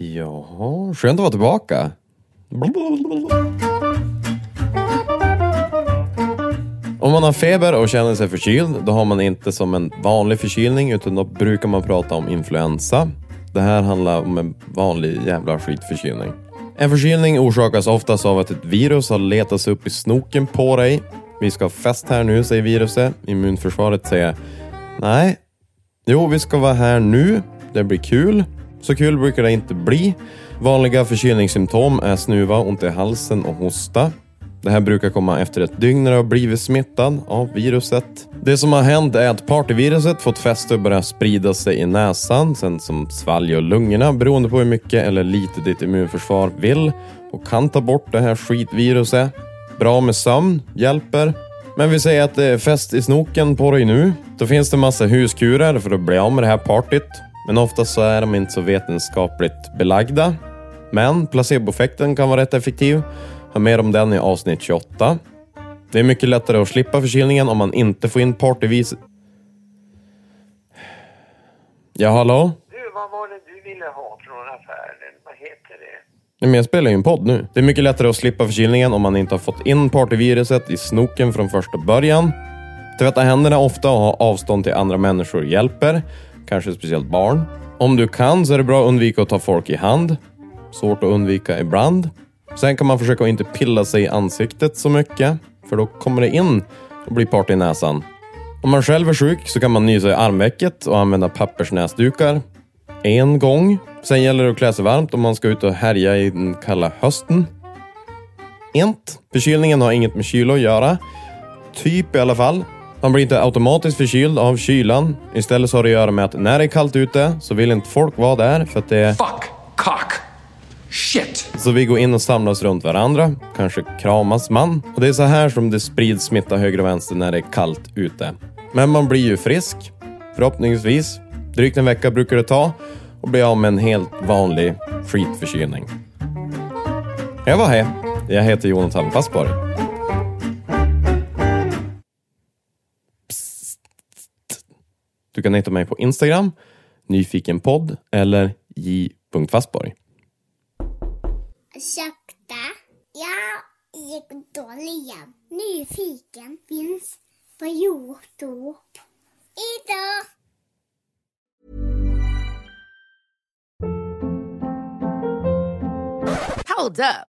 Jaha, skönt att vara tillbaka. Om man har feber och känner sig förkyld, då har man inte som en vanlig förkylning, utan då brukar man prata om influensa. Det här handlar om en vanlig jävla skitförkylning. En förkylning orsakas oftast av att ett virus har letat sig upp i snoken på dig. Vi ska ha fest här nu, säger viruset. Immunförsvaret säger nej. Jo, vi ska vara här nu. Det blir kul. Så kul brukar det inte bli. Vanliga förkylningssymptom är snuva, ont i halsen och hosta. Det här brukar komma efter ett dygn när du har blivit smittad av viruset. Det som har hänt är att partyviruset fått fäste och börjat sprida sig i näsan, sen som svalg och lungorna beroende på hur mycket eller lite ditt immunförsvar vill och kan ta bort det här skitviruset. Bra med sömn, hjälper. Men vi säger att det är fest i snoken på dig nu. Då finns det massa huskurer för att bli av med det här partyt. Men oftast så är de inte så vetenskapligt belagda. Men placeboeffekten kan vara rätt effektiv. Hör mer om den i avsnitt 28. Det är mycket lättare att slippa förkylningen om man inte får in partyvis... Ja, hallå? Du, vad var det du ville ha från affären? Vad heter det? Nej, Men jag spelar ju en podd nu. Det är mycket lättare att slippa förkylningen om man inte har fått in partyviruset i snoken från första början. Tvätta händerna ofta och ha avstånd till andra människor hjälper. Kanske speciellt barn. Om du kan så är det bra att undvika att ta folk i hand. Svårt att undvika ibland. Sen kan man försöka att inte pilla sig i ansiktet så mycket, för då kommer det in och blir part i näsan. Om man själv är sjuk så kan man nysa i armvecket och använda pappersnäsdukar. En gång. Sen gäller det att klä sig varmt om man ska ut och härja i den kalla hösten. Int. Förkylningen har inget med kyla att göra. Typ i alla fall. Man blir inte automatiskt förkyld av kylan. Istället så har det att göra med att när det är kallt ute så vill inte folk vara där för att det är Fuck. Cock. Shit. Så vi går in och samlas runt varandra, kanske kramas man. Och det är så här som det sprids smitta höger och vänster när det är kallt ute. Men man blir ju frisk, förhoppningsvis. Drygt en vecka brukar det ta och blir av med en helt vanlig skitförkylning. Jag var här. Jag heter Jonathan Fassborg. Du kan hitta mig på Instagram, nyfikenpodd eller j.fassborg. Ursäkta? Jag gick dåligen. Nyfiken finns på Youtube. Idag. Hold up.